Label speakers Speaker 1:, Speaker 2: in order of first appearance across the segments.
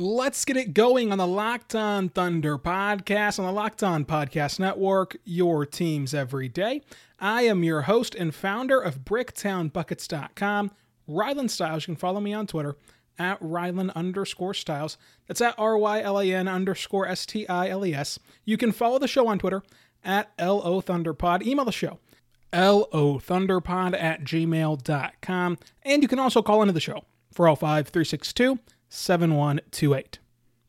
Speaker 1: Let's get it going on the Locked On Thunder podcast on the Locked On Podcast Network, your teams every day. I am your host and founder of BricktownBuckets.com, Rylan Stiles. You can follow me on Twitter at Rylan underscore Stiles. That's at R Y L A N underscore S T I L E S. You can follow the show on Twitter at LO Thunderpod. Email the show, LO Thunderpod at gmail.com. And you can also call into the show, 405 362 7128.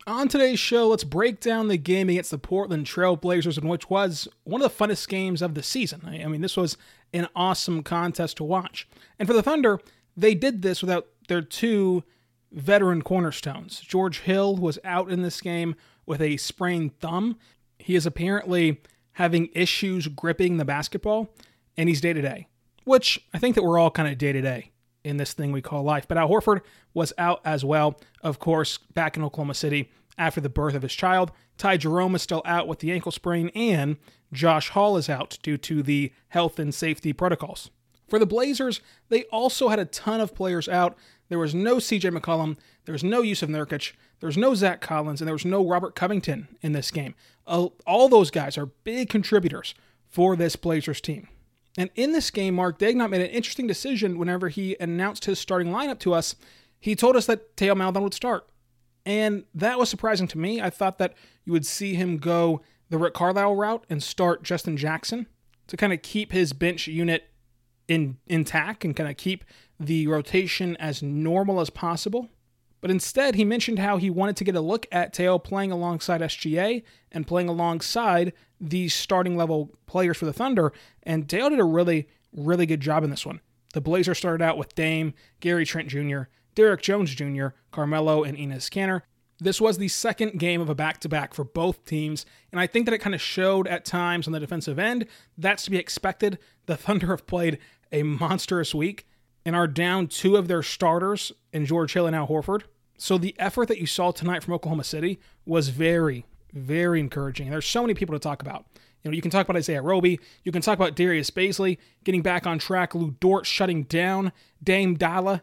Speaker 1: On today's show, let's break down the game against the Portland Trailblazers, in which was one of the funnest games of the season. I mean, this was an awesome contest to watch. And for the Thunder, they did this without their two veteran cornerstones. George Hill was out in this game with a sprained thumb. He is apparently having issues gripping the basketball, and he's day to day, which I think that we're all kind of day to day in this thing we call life. But Al Horford was out as well, of course, back in Oklahoma City after the birth of his child. Ty Jerome is still out with the ankle sprain, and Josh Hall is out due to the health and safety protocols. For the Blazers, they also had a ton of players out. There was no CJ McCollum, there was no Jusuf Nurkic, there was no Zach Collins, and there was no Robert Covington in this game. All those guys are big contributors for this Blazers team. And in this game, Mark Daigneault made an interesting decision whenever he announced his starting lineup to us. He told us that Theo Maledon would start. And that was surprising to me. I thought that you would see him go the Rick Carlisle route and start Justin Jackson to kind of keep his bench unit in intact and kind of keep the rotation as normal as possible. But instead, he mentioned how he wanted to get a look at Theo playing alongside SGA and playing alongside these starting level players for the Thunder. And Dale did a really, really good job in this one. The Blazers started out with Dame, Gary Trent Jr., Derrick Jones Jr., Carmelo, and Enes Kanter. This was the second game of a back to back for both teams, and I think that it kind of showed at times on the defensive end. That's to be expected. The Thunder have played a monstrous week and are down two of their starters in George Hill and Al Horford. So the effort that you saw tonight from Oklahoma City was very, very encouraging. There's so many people to talk about. You know, you can talk about Isaiah Roby. You can talk about Darius Bazley getting back on track. Lu Dort shutting down Dame Dolla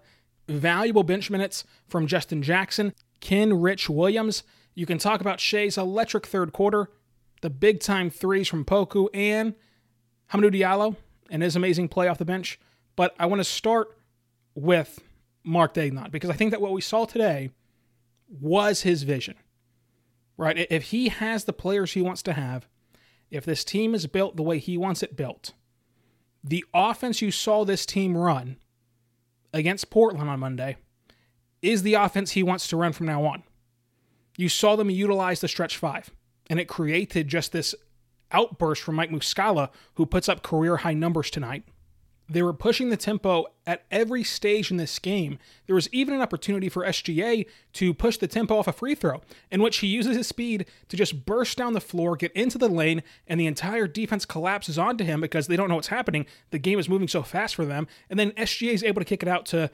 Speaker 1: valuable bench minutes from Justin Jackson, Kenrich Williams. You can talk about Shai's electric third quarter, the big time threes from Poku and Hamidou Diallo and his amazing play off the bench. But I want to start with Mark Daigneault because I think that what we saw today was his vision. Right? If he has the players he wants to have, if this team is built the way he wants it built, the offense you saw this team run against Portland on Monday is the offense he wants to run from now on. You saw them utilize the stretch five, and it created just this outburst from Mike Muscala, who puts up career high numbers tonight. They were pushing the tempo at every stage in this game. There was even an opportunity for SGA to push the tempo off a free throw, in which he uses his speed to just burst down the floor, get into the lane, and the entire defense collapses onto him because they don't know what's happening. The game is moving so fast for them. And then SGA is able to kick it out to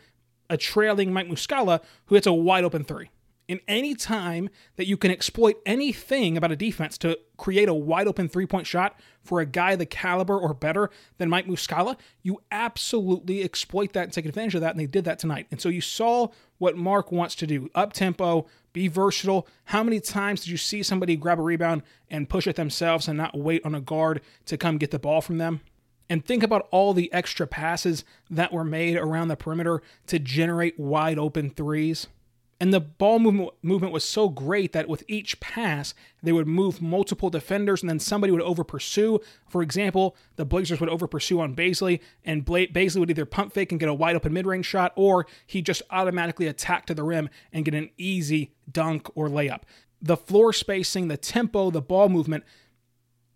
Speaker 1: a trailing Mike Muscala, who hits a wide open three in any time that you can exploit anything about a defense to create a wide open three point shot for a guy the caliber or better than Mike Muscala, you absolutely exploit that and take advantage of that. And they did that tonight. And so you saw what Mark wants to do up tempo, be versatile. How many times did you see somebody grab a rebound and push it themselves and not wait on a guard to come get the ball from them? And think about all the extra passes that were made around the perimeter to generate wide open threes. And the ball movement, movement was so great that with each pass, they would move multiple defenders and then somebody would over pursue. For example, the Blazers would over pursue on Bazley, and Bazley would either pump fake and get a wide open mid range shot, or he just automatically attack to the rim and get an easy dunk or layup. The floor spacing, the tempo, the ball movement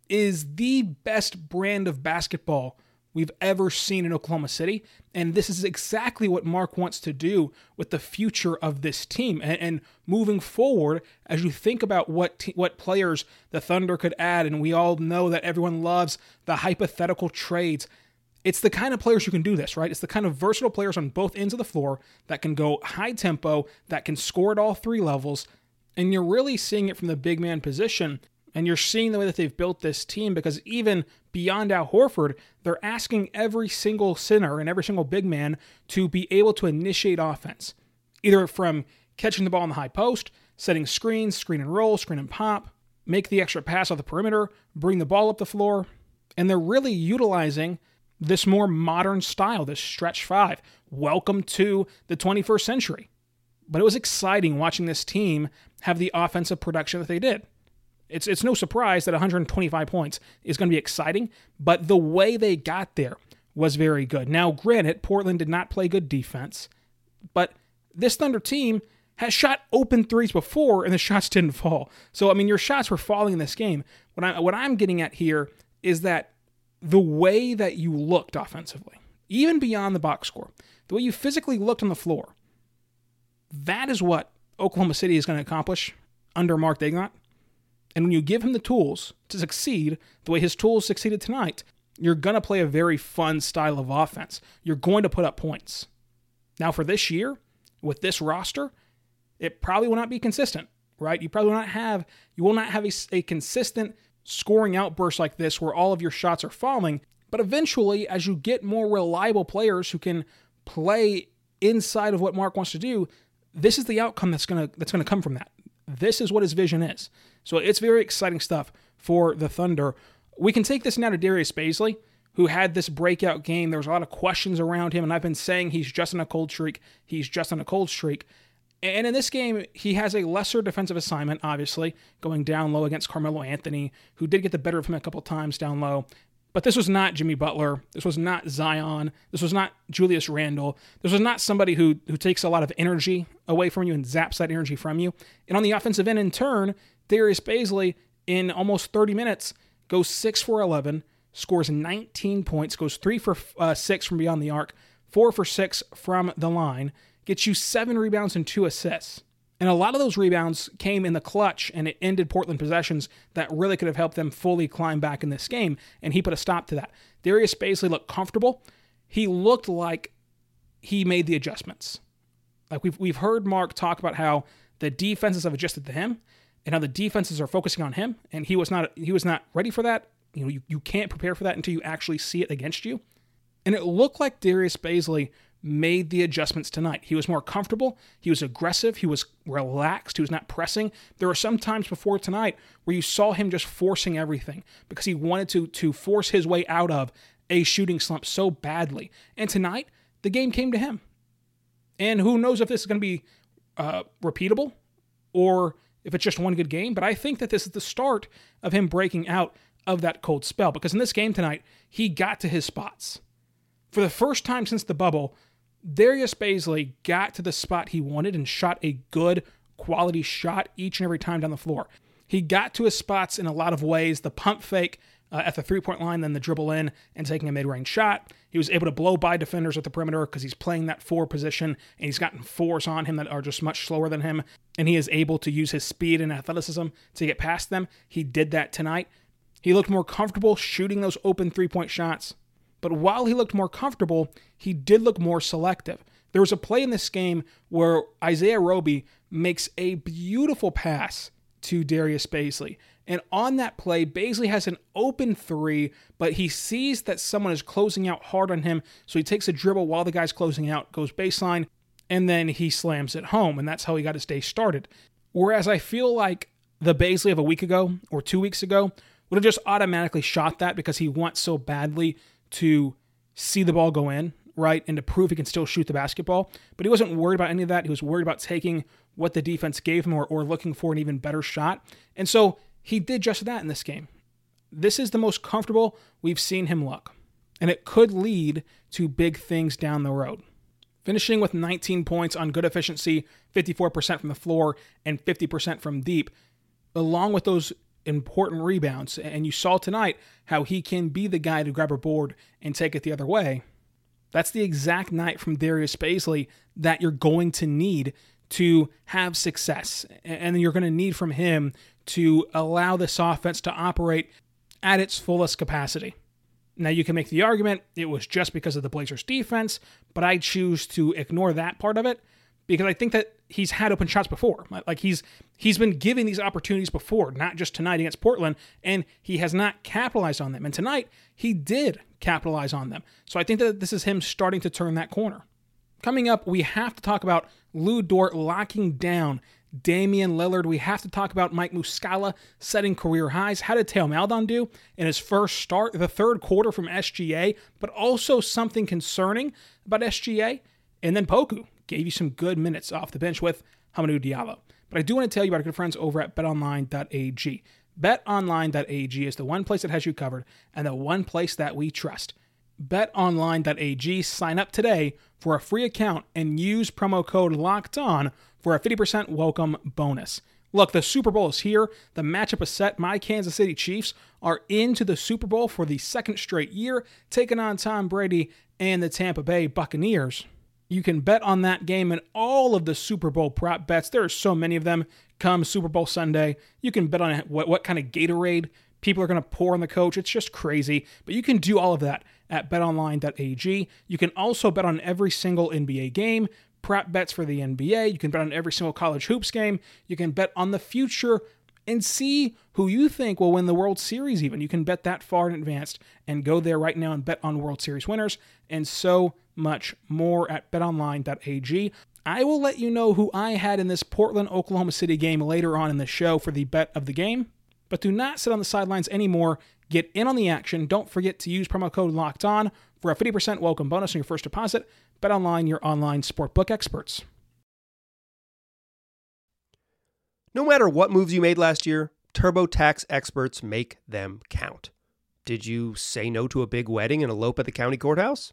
Speaker 1: is the best brand of basketball we've ever seen in Oklahoma City. And this is exactly what Mark wants to do with the future of this team. And, and moving forward, as you think about what what players the Thunder could add, and we all know that everyone loves the hypothetical trades. It's the kind of players who can do this, right? It's the kind of versatile players on both ends of the floor that can go high tempo, that can score at all three levels. And you're really seeing it from the big man position and you're seeing the way that they've built this team because even beyond Al Horford, they're asking every single center and every single big man to be able to initiate offense, either from catching the ball in the high post, setting screens, screen and roll, screen and pop, make the extra pass off the perimeter, bring the ball up the floor. And they're really utilizing this more modern style, this stretch five. Welcome to the 21st century. But it was exciting watching this team have the offensive production that they did. It's it's no surprise that 125 points is going to be exciting, but the way they got there was very good. Now, granted, Portland did not play good defense, but this Thunder team has shot open threes before and the shots didn't fall. So I mean, your shots were falling in this game. What I what I'm getting at here is that the way that you looked offensively, even beyond the box score, the way you physically looked on the floor, that is what Oklahoma City is going to accomplish under Mark Daigneault. And when you give him the tools to succeed the way his tools succeeded tonight, you're going to play a very fun style of offense. You're going to put up points. Now, for this year, with this roster, it probably will not be consistent, right? You probably will not have you will not have a, a consistent scoring outburst like this where all of your shots are falling. But eventually, as you get more reliable players who can play inside of what Mark wants to do, this is the outcome that's gonna that's gonna come from that. This is what his vision is. So it's very exciting stuff for the Thunder. We can take this now to Darius Bazley, who had this breakout game. There was a lot of questions around him, and I've been saying he's just on a cold streak. He's just on a cold streak. And in this game, he has a lesser defensive assignment, obviously, going down low against Carmelo Anthony, who did get the better of him a couple times down low. But this was not Jimmy Butler. This was not Zion. This was not Julius Randle. This was not somebody who who takes a lot of energy away from you and zaps that energy from you. And on the offensive end, in turn, Darius Bazley in almost 30 minutes goes six for 11, scores 19 points, goes three for uh, six from beyond the arc, four for six from the line, gets you seven rebounds and two assists. And a lot of those rebounds came in the clutch and it ended Portland possessions that really could have helped them fully climb back in this game. And he put a stop to that. Darius Bazley looked comfortable. He looked like he made the adjustments. Like we've, we've heard Mark talk about how the defenses have adjusted to him and how the defenses are focusing on him. And he was not he was not ready for that. You know, you, you can't prepare for that until you actually see it against you. And it looked like Darius Bazley made the adjustments tonight. He was more comfortable, he was aggressive, he was relaxed, he was not pressing. There were some times before tonight where you saw him just forcing everything because he wanted to to force his way out of a shooting slump so badly. And tonight, the game came to him. And who knows if this is going to be uh, repeatable or if it's just one good game, but I think that this is the start of him breaking out of that cold spell because in this game tonight, he got to his spots. For the first time since the bubble, Darius Bazley got to the spot he wanted and shot a good quality shot each and every time down the floor. He got to his spots in a lot of ways. The pump fake uh, at the three point line, then the dribble in and taking a mid range shot. He was able to blow by defenders at the perimeter because he's playing that four position and he's gotten fours on him that are just much slower than him. And he is able to use his speed and athleticism to get past them. He did that tonight. He looked more comfortable shooting those open three point shots. But while he looked more comfortable, he did look more selective. There was a play in this game where Isaiah Roby makes a beautiful pass to Darius Bazley. And on that play, Bazley has an open three, but he sees that someone is closing out hard on him. So he takes a dribble while the guy's closing out, goes baseline, and then he slams it home. And that's how he got his day started. Whereas I feel like the Bazley of a week ago or two weeks ago would have just automatically shot that because he wants so badly to see the ball go in, right? And to prove he can still shoot the basketball. But he wasn't worried about any of that. He was worried about taking what the defense gave him or, or looking for an even better shot. And so he did just that in this game. This is the most comfortable we've seen him look. And it could lead to big things down the road. Finishing with 19 points on good efficiency, 54% from the floor, and 50% from deep, along with those important rebounds. And you saw tonight how he can be the guy to grab a board and take it the other way. That's the exact night from Darius Bazley that you're going to need to have success. And you're going to need from him to allow this offense to operate at its fullest capacity. Now, you can make the argument it was just because of the Blazers' defense, but I choose to ignore that part of it because I think that he's had open shots before. Like he's he's been given these opportunities before, not just tonight against Portland, and he has not capitalized on them. And tonight he did capitalize on them. So I think that this is him starting to turn that corner. Coming up, we have to talk about Lu Dort locking down Damian Lillard. We have to talk about Mike Muscala setting career highs. How did Theo Maledon do in his first start, the third quarter from SGA, but also something concerning about SGA. And then Poku gave you some good minutes off the bench with Hamidou Diallo. But I do want to tell you about our good friends over at betonline.ag. BetOnline.ag is the one place that has you covered and the one place that we trust. BetOnline.ag, sign up today for a free account and use promo code LOCKED ON for a 50% welcome bonus. Look, the Super Bowl is here. The matchup is set. My Kansas City Chiefs are into the Super Bowl for the second straight year, taking on Tom Brady and the Tampa Bay Buccaneers. You can bet on that game and all of the Super Bowl prop bets. There are so many of them come Super Bowl Sunday. You can bet on what, what kind of Gatorade people are going to pour on the coach. It's just crazy. But you can do all of that at betonline.ag. You can also bet on every single NBA game, prop bets for the NBA. You can bet on every single college hoops game. You can bet on the future and see who you think will win the World Series, even. You can bet that far in advance and go there right now and bet on World Series winners and so much more at betonline.ag. I will let you know who I had in this Portland Oklahoma City game later on in the show for the bet of the game. But do not sit on the sidelines anymore. Get in on the action. Don't forget to use promo code LOCKED ON for a 50% welcome bonus on your first deposit. Bet online, your online sportbook experts.
Speaker 2: No matter what moves you made last year, TurboTax experts make them count. Did you say no to a big wedding and elope at the county courthouse?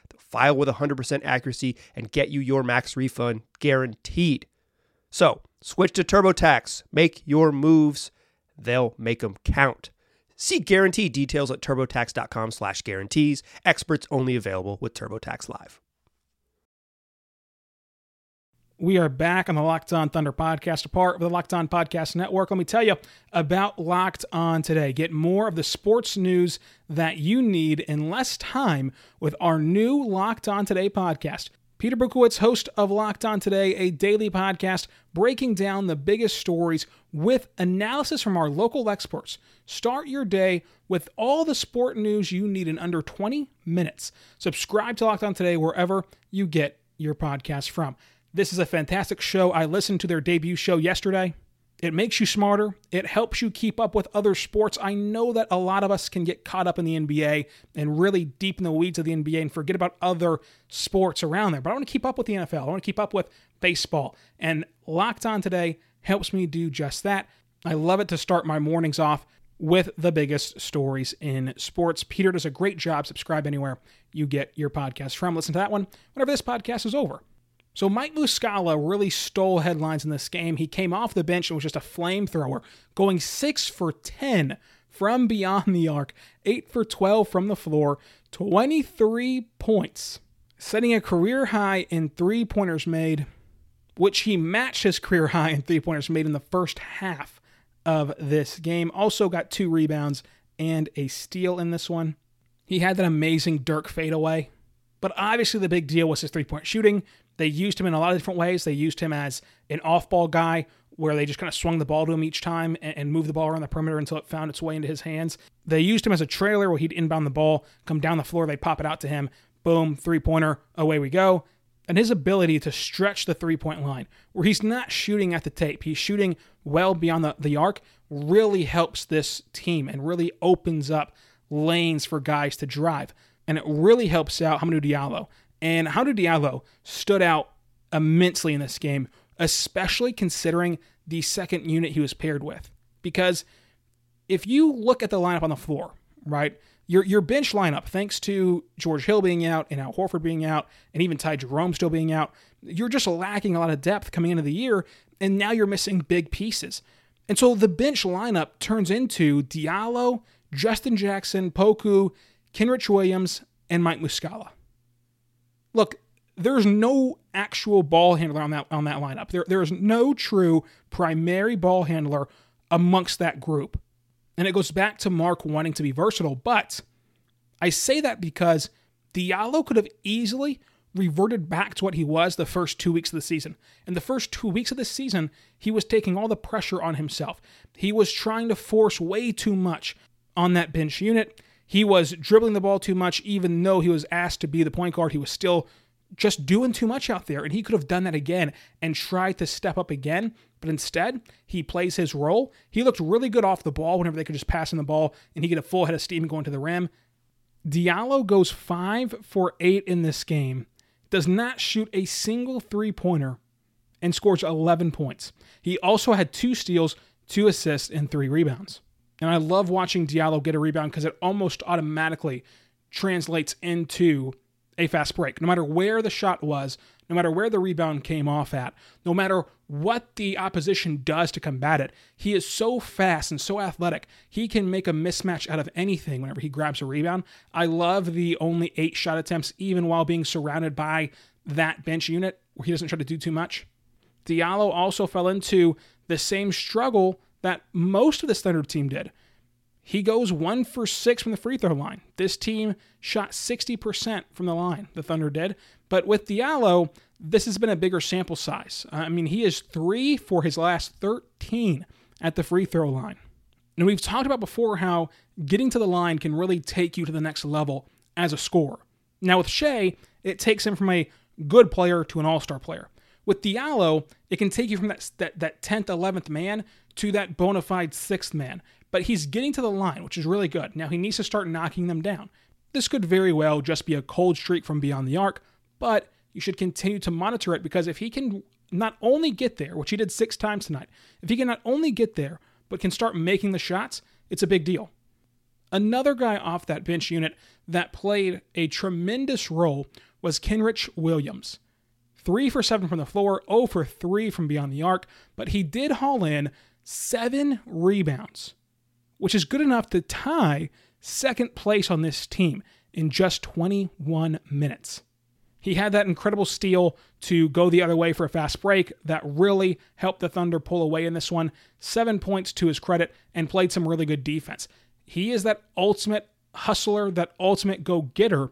Speaker 2: File with 100% accuracy and get you your max refund guaranteed. So, switch to TurboTax. Make your moves. They'll make them count. See guarantee details at turbotax.com slash guarantees. Experts only available with TurboTax Live.
Speaker 1: We are back on the Locked On Thunder podcast, a part of the Locked On Podcast Network. Let me tell you about Locked On today. Get more of the sports news that you need in less time with our new Locked On Today podcast. Peter Berkowitz, host of Locked On Today, a daily podcast breaking down the biggest stories with analysis from our local experts. Start your day with all the sport news you need in under 20 minutes. Subscribe to Locked On Today wherever you get your podcast from. This is a fantastic show. I listened to their debut show yesterday. It makes you smarter. It helps you keep up with other sports. I know that a lot of us can get caught up in the NBA and really deep in the weeds of the NBA and forget about other sports around there. But I want to keep up with the NFL. I want to keep up with baseball. And Locked On Today helps me do just that. I love it to start my mornings off with the biggest stories in sports. Peter does a great job. Subscribe anywhere you get your podcast from. Listen to that one whenever this podcast is over. So Mike Muscala really stole headlines in this game. He came off the bench and was just a flamethrower, going 6 for 10 from beyond the arc, 8 for 12 from the floor, 23 points, setting a career high in three-pointers made, which he matched his career high in three-pointers made in the first half of this game. Also got two rebounds and a steal in this one. He had that amazing Dirk fadeaway. But obviously, the big deal was his three point shooting. They used him in a lot of different ways. They used him as an off ball guy where they just kind of swung the ball to him each time and, and moved the ball around the perimeter until it found its way into his hands. They used him as a trailer where he'd inbound the ball, come down the floor, they'd pop it out to him. Boom, three pointer, away we go. And his ability to stretch the three point line, where he's not shooting at the tape, he's shooting well beyond the, the arc, really helps this team and really opens up lanes for guys to drive. And it really helps out Hamidou Diallo. And Hamidou Diallo stood out immensely in this game, especially considering the second unit he was paired with. Because if you look at the lineup on the floor, right, your, your bench lineup, thanks to George Hill being out and Al Horford being out, and even Ty Jerome still being out, you're just lacking a lot of depth coming into the year, and now you're missing big pieces. And so the bench lineup turns into Diallo, Justin Jackson, Poku, Kenrich Williams, and Mike Muscala. Look, there's no actual ball handler on that on that lineup. There there is no true primary ball handler amongst that group. And it goes back to Mark wanting to be versatile, but I say that because Diallo could have easily reverted back to what he was the first two weeks of the season. In the first two weeks of the season, he was taking all the pressure on himself. He was trying to force way too much on that bench unit. He was dribbling the ball too much, even though he was asked to be the point guard. He was still just doing too much out there, and he could have done that again and tried to step up again. But instead, he plays his role. He looked really good off the ball whenever they could just pass him the ball and he get a full head of steam going to the rim. Diallo goes five for eight in this game, does not shoot a single three pointer, and scores 11 points. He also had two steals, two assists, and three rebounds. And I love watching Diallo get a rebound because it almost automatically translates into a fast break. No matter where the shot was, no matter where the rebound came off at, no matter what the opposition does to combat it, he is so fast and so athletic. He can make a mismatch out of anything whenever he grabs a rebound. I love the only eight shot attempts, even while being surrounded by that bench unit where he doesn't try to do too much. Diallo also fell into the same struggle that most of the Thunder team did. He goes one for six from the free throw line. This team shot 60% from the line, the Thunder did. But with Diallo, this has been a bigger sample size. I mean, he is three for his last 13 at the free throw line. And we've talked about before how getting to the line can really take you to the next level as a scorer. Now, with Shai, it takes him from a good player to an all star player. With Diallo, it can take you from that, that, that 10th, 11th man to that bona fide sixth man. But he's getting to the line, which is really good. Now he needs to start knocking them down. This could very well just be a cold streak from beyond the arc, but you should continue to monitor it because if he can not only get there, which he did six times tonight, if he can not only get there, but can start making the shots, it's a big deal. Another guy off that bench unit that played a tremendous role was Kenrich Williams. Three for seven from the floor, 0 for three from beyond the arc, but he did haul in seven rebounds, which is good enough to tie second place on this team in just 21 minutes. He had that incredible steal to go the other way for a fast break that really helped the Thunder pull away in this one. Seven points to his credit and played some really good defense. He is that ultimate hustler, that ultimate go getter.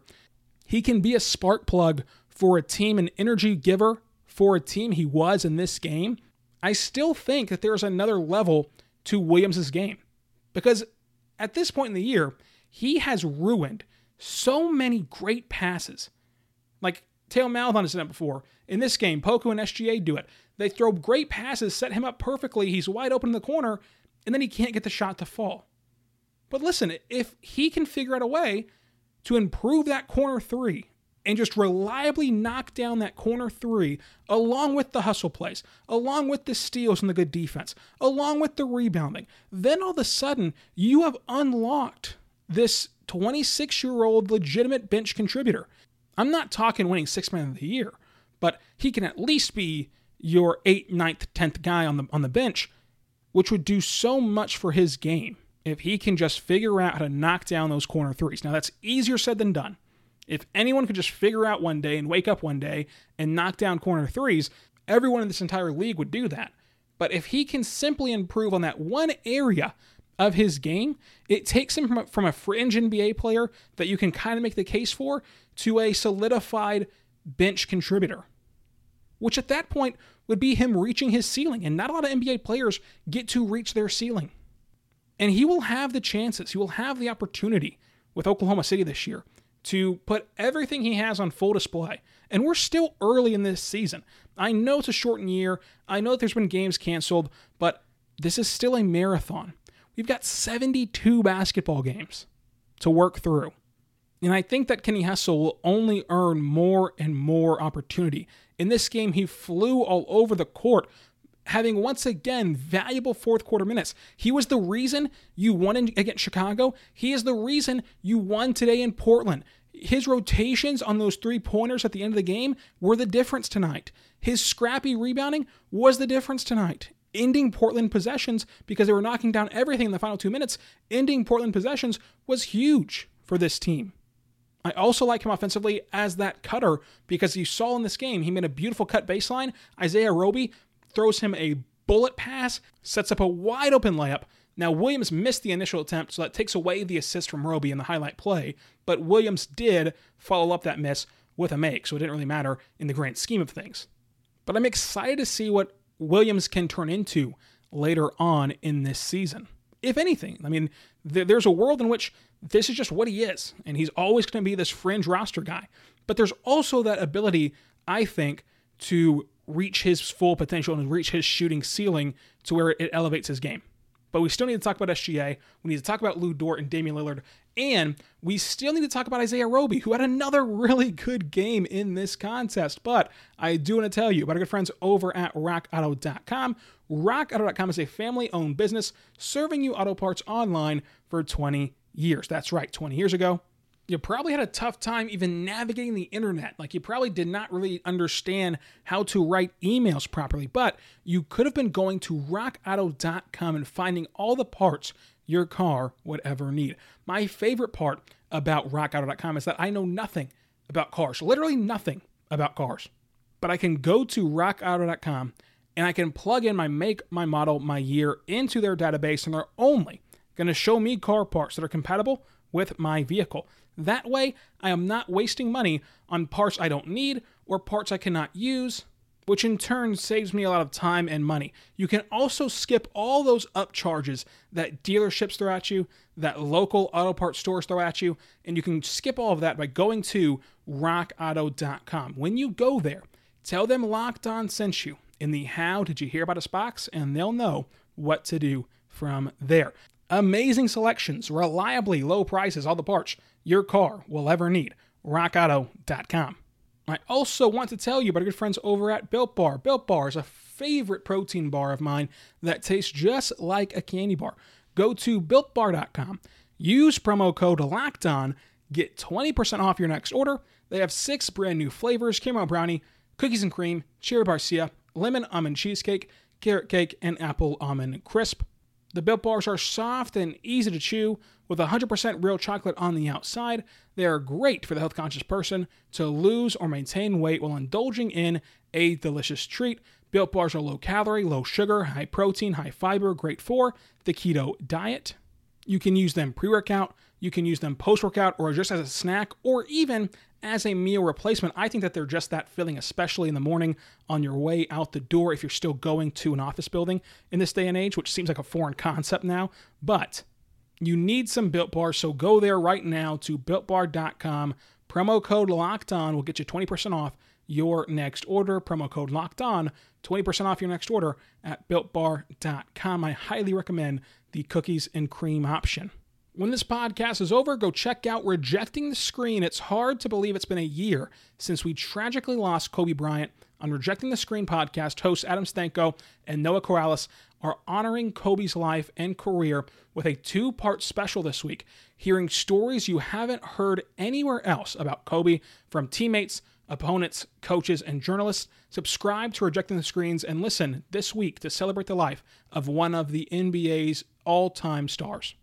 Speaker 1: He can be a spark plug for a team, an energy giver for a team he was in this game. I still think that there's another level to Williams' game because at this point in the year, he has ruined so many great passes. Like Theo Maledon has done it before. In this game, Poku and SGA do it. They throw great passes, set him up perfectly. He's wide open in the corner, and then he can't get the shot to fall. But listen, if he can figure out a way to improve that corner three and just reliably knock down that corner three, along with the hustle plays, along with the steals and the good defense, along with the rebounding, then all of a sudden you have unlocked this 26 year old legitimate bench contributor. I'm not talking winning six man of the year, but he can at least be your eighth, ninth, tenth guy on the on the bench, which would do so much for his game if he can just figure out how to knock down those corner threes. Now that's easier said than done. If anyone could just figure out one day and wake up one day and knock down corner threes, everyone in this entire league would do that. But if he can simply improve on that one area of his game, it takes him from a, from a fringe NBA player that you can kind of make the case for to a solidified bench contributor which at that point would be him reaching his ceiling. And not a lot of NBA players get to reach their ceiling. And he will have the chances, he will have the opportunity with Oklahoma City this year to put everything he has on full display. And we're still early in this season. I know it's a shortened year, I know that there's been games canceled, but this is still a marathon. We've got 72 basketball games to work through. And I think that Kenny Hustle will only earn more and more opportunity. In this game, he flew all over the court, having once again valuable fourth quarter minutes. He was the reason you won against Chicago. He is the reason you won today in Portland. His rotations on those three pointers at the end of the game were the difference tonight. His scrappy rebounding was the difference tonight. Ending Portland possessions because they were knocking down everything in the final two minutes, ending Portland possessions was huge for this team. I also like him offensively as that cutter because you saw in this game, he made a beautiful cut baseline. Isaiah Roby throws him a bullet pass, sets up a wide open layup. Now, Williams missed the initial attempt, so that takes away the assist from Roby in the highlight play, but Williams did follow up that miss with a make, so it didn't really matter in the grand scheme of things. But I'm excited to see what Williams can turn into later on in this season. If anything, I mean, th- there's a world in which this is just what he is, and he's always going to be this fringe roster guy. But there's also that ability, I think, to reach his full potential and reach his shooting ceiling to where it elevates his game. But we still need to talk about SGA. We need to talk about Lu Dort and Damian Lillard. And we still need to talk about Isaiah Roby, who had another really good game in this contest. But I do want to tell you about our good friends over at rockauto.com. RockAuto.com is a family owned business serving you auto parts online for 20 years. That's right, 20 years ago. You probably had a tough time even navigating the internet. Like you probably did not really understand how to write emails properly, but you could have been going to rockauto.com and finding all the parts your car would ever need. My favorite part about rockauto.com is that I know nothing about cars, literally nothing about cars. But I can go to rockauto.com and I can plug in my make, my model, my year into their database, and they're only going to show me car parts that are compatible with my vehicle. That way, I am not wasting money on parts I don't need or parts I cannot use, which in turn saves me a lot of time and money. You can also skip all those upcharges that dealerships throw at you, that local auto parts stores throw at you, and you can skip all of that by going to rockauto.com. When you go there, tell them Locked On sent you in the How Did You Hear About Us box, and they'll know what to do from there. Amazing selections, reliably low prices, all the parts your car will ever need. RockAuto.com. I also want to tell you about our good friends over at Built Bar. Built Bar is a favorite protein bar of mine that tastes just like a candy bar. Go to BuiltBar.com, use promo code LOCKEDON, get 20% off your next order. They have six brand new flavors caramel brownie, cookies and cream, cherry barcia, lemon almond cheesecake, carrot cake, and apple almond crisp. The Built Bars are soft and easy to chew with 100% real chocolate on the outside. They are great for the health conscious person to lose or maintain weight while indulging in a delicious treat. Built Bars are low calorie, low sugar, high protein, high fiber, great for the keto diet. You can use them pre workout, you can use them post workout, or just as a snack, or even as a meal replacement. I think that they're just that filling, especially in the morning on your way out the door if you're still going to an office building in this day and age, which seems like a foreign concept now. But you need some Built Bar, so go there right now to builtbar.com. Promo code locked on will get you 20% off your next order. Promo code locked on, 20% off your next order at builtbar.com. I highly recommend the cookies and cream option. When this podcast is over, go check out Rejecting the Screen. It's hard to believe it's been a year since we tragically lost Kobe Bryant. On Rejecting the Screen podcast, hosts Adam Stanko and Noah Corrales are honoring Kobe's life and career with a two part special this week, hearing stories you haven't heard anywhere else about Kobe from teammates, opponents, coaches, and journalists. Subscribe to Rejecting the Screens and listen this week to celebrate the life of one of the NBA's all time stars.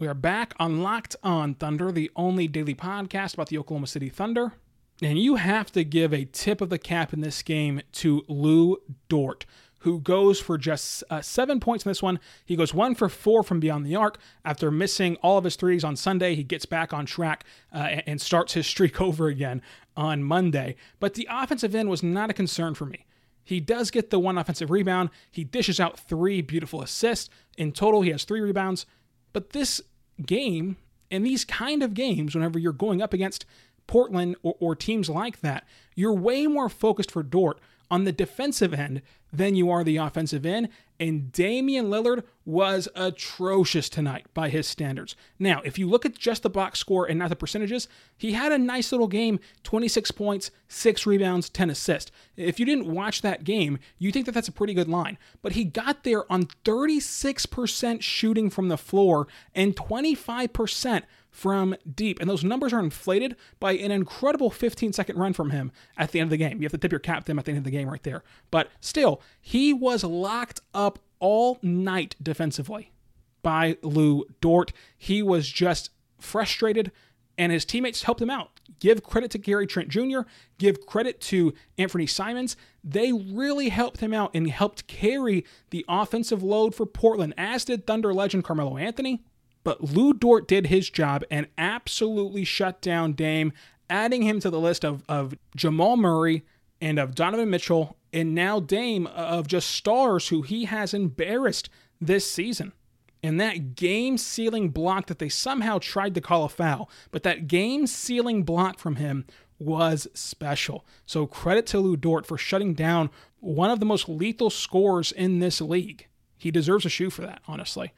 Speaker 1: We are back on Locked On Thunder, the only daily podcast about the Oklahoma City Thunder. And you have to give a tip of the cap in this game to Lu Dort, who goes for just uh, seven points in this one. He goes one for four from beyond the arc. After missing all of his threes on Sunday, he gets back on track uh, and starts his streak over again on Monday. But the offensive end was not a concern for me. He does get the one offensive rebound. He dishes out three beautiful assists. In total, he has three rebounds. But this game and these kind of games, whenever you're going up against Portland or, or, teams like that, you're way more focused for Dort on the defensive end than you are the offensive end. And Damian Lillard was atrocious tonight by his standards. Now, if you look at just the box score and not the percentages, he had a nice little game 26 points, 6 rebounds, 10 assists. If you didn't watch that game, you think that that's a pretty good line. But he got there on 36% shooting from the floor and 25% from deep. And those numbers are inflated by an incredible 15 second run from him at the end of the game. You have to tip your cap to him at the end of the game right there. But still, he was locked up all night defensively by Lu Dort. He was just frustrated, and his teammates helped him out. Give credit to Gary Trent Jr., give credit to Anthony Simons. They really helped him out and helped carry the offensive load for Portland, as did Thunder legend Carmelo Anthony. But Lu Dort did his job and absolutely shut down Dame, adding him to the list of, of Jamal Murray and of Donovan Mitchell, and now Dame of just stars who he has embarrassed this season. And that game sealing block that they somehow tried to call a foul, but that game sealing block from him was special. So credit to Lu Dort for shutting down one of the most lethal scorers in this league. He deserves a shoe for that, honestly.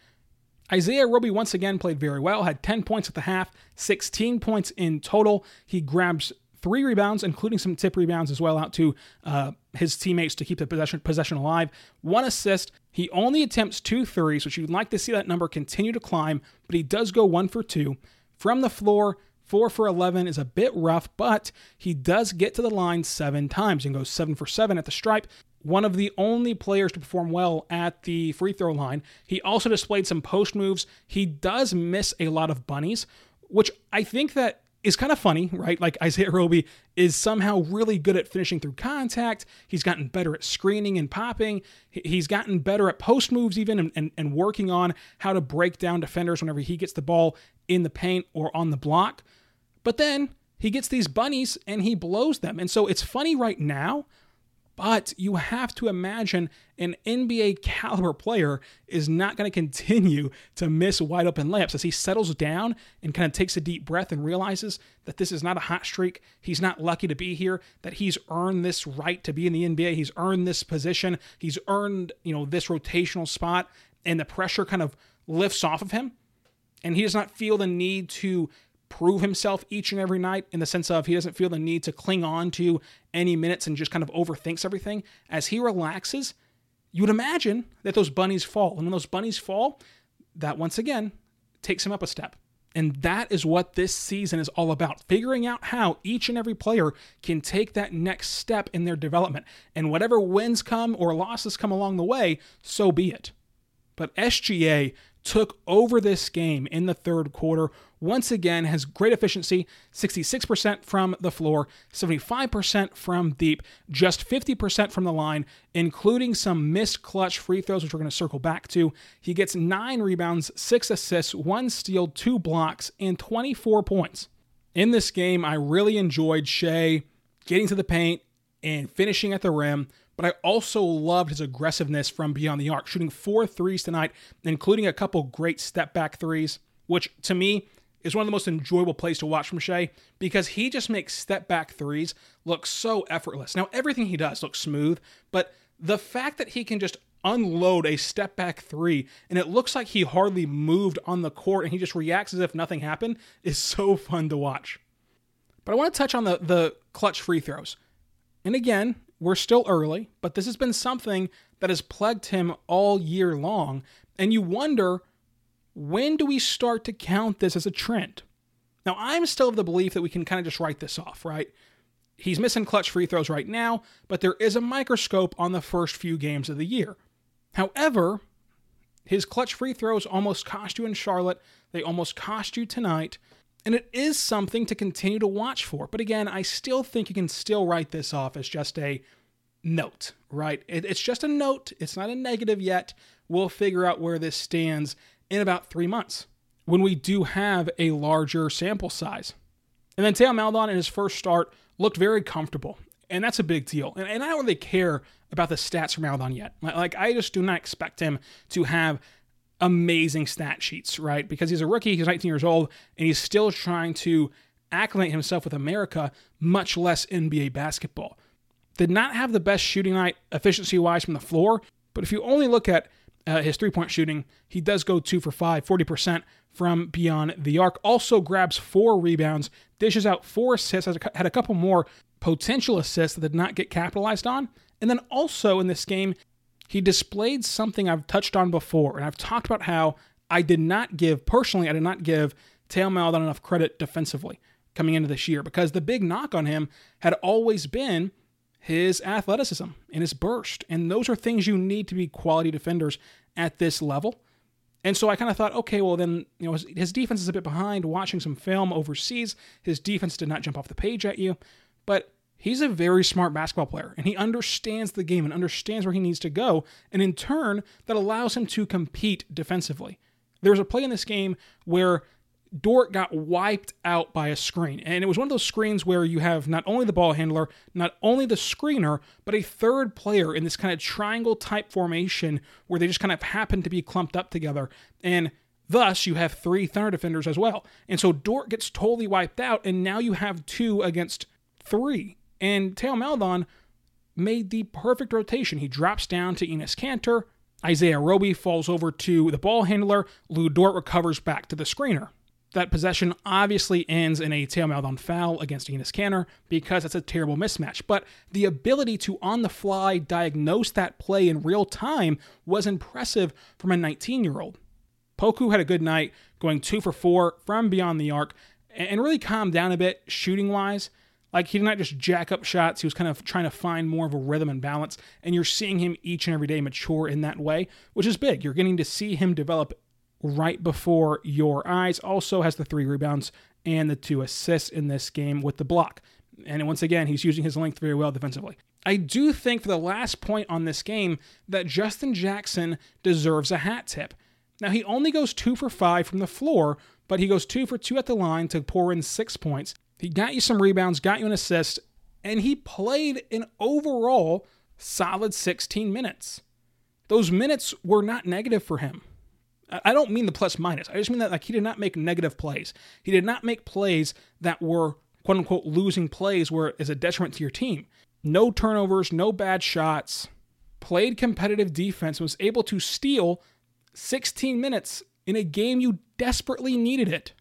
Speaker 1: Isaiah Roby once again played very well, had 10 points at the half, 16 points in total. He grabs three rebounds, including some tip rebounds as well, out to uh, his teammates to keep the possession, possession alive. One assist. He only attempts two threes, which you'd like to see that number continue to climb, but he does go one for two. From the floor, Four for 11 is a bit rough, but he does get to the line seven times and goes seven for seven at the stripe one of the only players to perform well at the free throw line. He also displayed some post moves. He does miss a lot of bunnies, which I think that is kind of funny, right? Like Isaiah Roby is somehow really good at finishing through contact. He's gotten better at screening and popping. He's gotten better at post moves, even and, and, and working on how to break down defenders whenever he gets the ball in the paint or on the block. But then he gets these bunnies and he blows them. And so it's funny right now but you have to imagine an NBA caliber player is not going to continue to miss wide open layups as he settles down and kind of takes a deep breath and realizes that this is not a hot streak. He's not lucky to be here, that he's earned this right to be in the NBA. He's earned this position. He's earned, you know, this rotational spot and the pressure kind of lifts off of him. And he does not feel the need to prove himself each and every night in the sense of he doesn't feel the need to cling on to any minutes and just kind of overthinks everything. As he relaxes, you would imagine that those bunnies fall. And when those bunnies fall, that once again takes him up a step. And that is what this season is all about figuring out how each and every player can take that next step in their development. And whatever wins come or losses come along the way, so be it. But SGA took over this game in the third quarter. Once again, has great efficiency 66% from the floor, 75% from deep, just 50% from the line, including some missed clutch free throws, which we're going to circle back to. He gets nine rebounds, six assists, one steal, two blocks, and 24 points. In this game, I really enjoyed Shai getting to the paint and finishing at the rim but I also loved his aggressiveness from beyond the arc, shooting four threes tonight, including a couple great step back threes, which to me is one of the most enjoyable plays to watch from Shai because he just makes step back threes look so effortless. Now, everything he does looks smooth, but the fact that he can just unload a step back three and it looks like he hardly moved on the court and he just reacts as if nothing happened is so fun to watch. But I want to touch on the, the clutch free throws. And again, we're still early, but this has been something that has plagued him all year long. And you wonder when do we start to count this as a trend? Now, I'm still of the belief that we can kind of just write this off, right? He's missing clutch free throws right now, but there is a microscope on the first few games of the year. However, his clutch free throws almost cost you in Charlotte. They almost cost you tonight. And it is something to continue to watch for. But again, I still think you can still write this off as just a note, right? it's just a note. It's not a negative yet. We'll figure out where this stands in about three months when we do have a larger sample size. And then Theo Maledon in his first start looked very comfortable. And that's a big deal. And, and I don't really care about the stats from Maldon yet. Like, I just do not expect him to have amazing stat sheets, right? Because he's a rookie, he's 19 years old, and he's still trying to acclimate himself with America, much less NBA basketball. Did not have the best shooting night efficiency wise from the floor, but if you only look at uh, his three point shooting, he does go two for five, 40% from beyond the arc. Also grabs four rebounds, dishes out four assists, a, had a couple more potential assists that did not get capitalized on. And then also in this game, he displayed something I've touched on before. And I've talked about how I did not give, personally, I did not give Theo Maledon enough credit defensively coming into this year because the big knock on him had always been his athleticism and his burst. And those are things you need to be quality defenders at this level. And so I kind of thought, okay, well then, you know, his, his, defense is a bit behind. Watching some film overseas, his defense did not jump off the page at you, but he's a very smart basketball player and he understands the game and understands where he needs to go, and in turn, that allows him to compete defensively. There was a play in this game where Dort got wiped out by a screen. And it was one of those screens where you have not only the ball handler, not only the screener, but a third player in this kind of triangle type formation where they just kind of happen to be clumped up together. And thus, you have three Thunder defenders as well. And so Dort gets totally wiped out, and now you have two against three. And Theo Maledon made the perfect rotation. He drops down to Enes Kanter. Isaiah Roby falls over to the ball handler. Lu Dort recovers back to the screener. That possession obviously ends in a Theo Maledon foul against Enes Kanter because it's a terrible mismatch. But the ability to on the fly diagnose that play in real time was impressive from a 19 year old. Poku had a good night, going two for four from beyond the arc, and really calmed down a bit shooting wise. Like he did not just jack up shots, he was kind of trying to find more of a rhythm and balance. And you're seeing him each and every day mature in that way, which is big. You're getting to see him develop right before your eyes. Also has the three rebounds and the two assists in this game with the block. And once again, he's using his length very well defensively. I do think for the last point on this game that Justin Jackson deserves a hat tip. Now, he only goes two for five from the floor, but he goes two for two at the line to pour in six points. He got you some rebounds, got you an assist, and he played an overall solid 16 minutes. Those minutes were not negative for him. I don't mean the plus minus. I just mean that like he did not make negative plays. He did not make plays that were quote unquote losing plays where it is a detriment to your team. No turnovers, no bad shots. Played competitive defense was able to steal 16 minutes in a game you desperately needed it.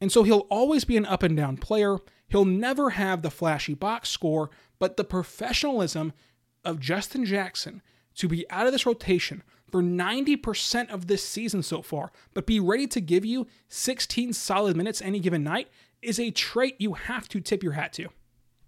Speaker 1: And so he'll always be an up and down player. He'll never have the flashy box score, but the professionalism of Justin Jackson to be out of this rotation for 90% of this season so far, but be ready to give you 16 solid minutes any given night is a trait you have to tip your hat to.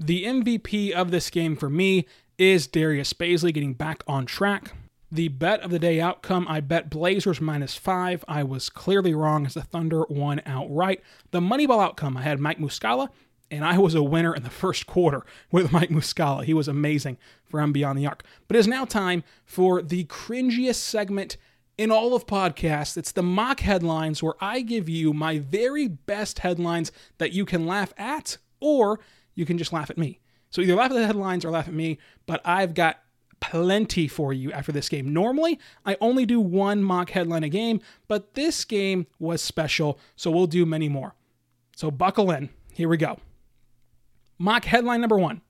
Speaker 1: The MVP of this game for me is Darius Bazley getting back on track. The bet of the day outcome, I bet Blazers minus five. I was clearly wrong as the Thunder won outright. The Moneyball outcome, I had Mike Muscala and I was a winner in the first quarter with Mike Muscala. He was amazing from Beyond the Arc. But it is now time for the cringiest segment in all of podcasts. It's the mock headlines where I give you my very best headlines that you can laugh at or you can just laugh at me. So either laugh at the headlines or laugh at me, but I've got plenty for you after this game. Normally, I only do one mock headline a game, but this game was special, so we'll do many more. So buckle in. Here we go. Mock headline number one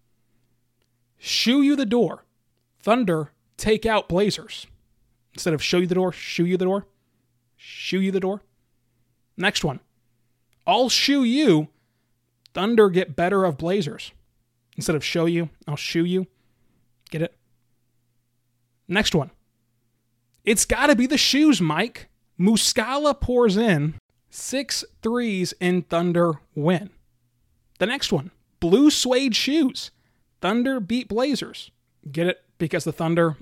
Speaker 1: Shoe you the door. Thunder take out Blazers. Instead of show you the door, shoe you the door. Shoe you the door. Next one. I'll shoe you. Thunder get better of Blazers. Instead of show you, I'll shoe you. Get it? Next one. It's got to be the shoes, Mike. Muscala pours in six threes in Thunder win. The next one. Blue suede shoes. Thunder beat Blazers. Get it? Because the Thunder,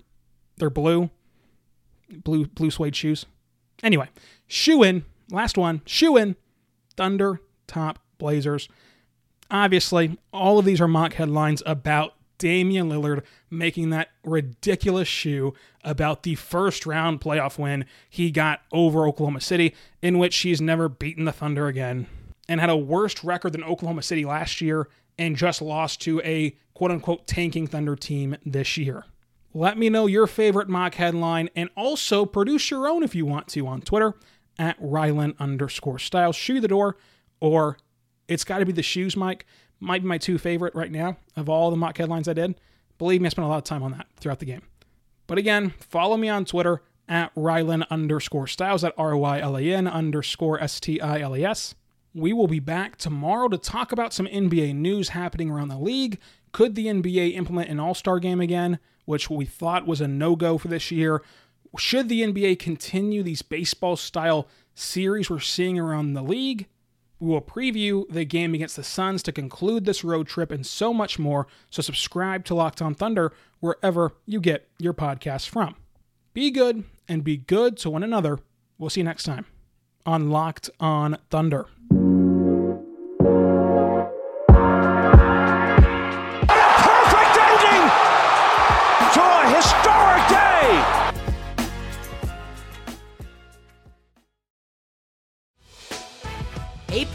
Speaker 1: they're blue. Blue blue suede shoes. Anyway, shoe in. Last one. Shoe in. Thunder top Blazers. Obviously, all of these are mock headlines about Damian Lillard making that ridiculous shoe about the first round playoff win he got over Oklahoma City, in which he's never beaten the Thunder again, and had a worse record than Oklahoma City last year and just lost to a quote unquote tanking Thunder team this year. Let me know your favorite mock headline and also produce your own if you want to on Twitter at Rylan underscore Stiles. Shoe the door, or it's got to be the shoes, Mike. Might be my two favorite right now of all the mock headlines I did. Believe me, I spent a lot of time on that throughout the game. But again, follow me on Twitter at Rylan underscore Stiles at R Y L A N underscore S T I L E S. We will be back tomorrow to talk about some NBA news happening around the league. Could the NBA implement an All Star game again, which we thought was a no go for this year? Should the NBA continue these baseball style series we're seeing around the league? We will preview the game against the Suns to conclude this road trip and so much more. So, subscribe to Locked On Thunder wherever you get your podcasts from. Be good and be good to one another. We'll see you next time on Locked On Thunder.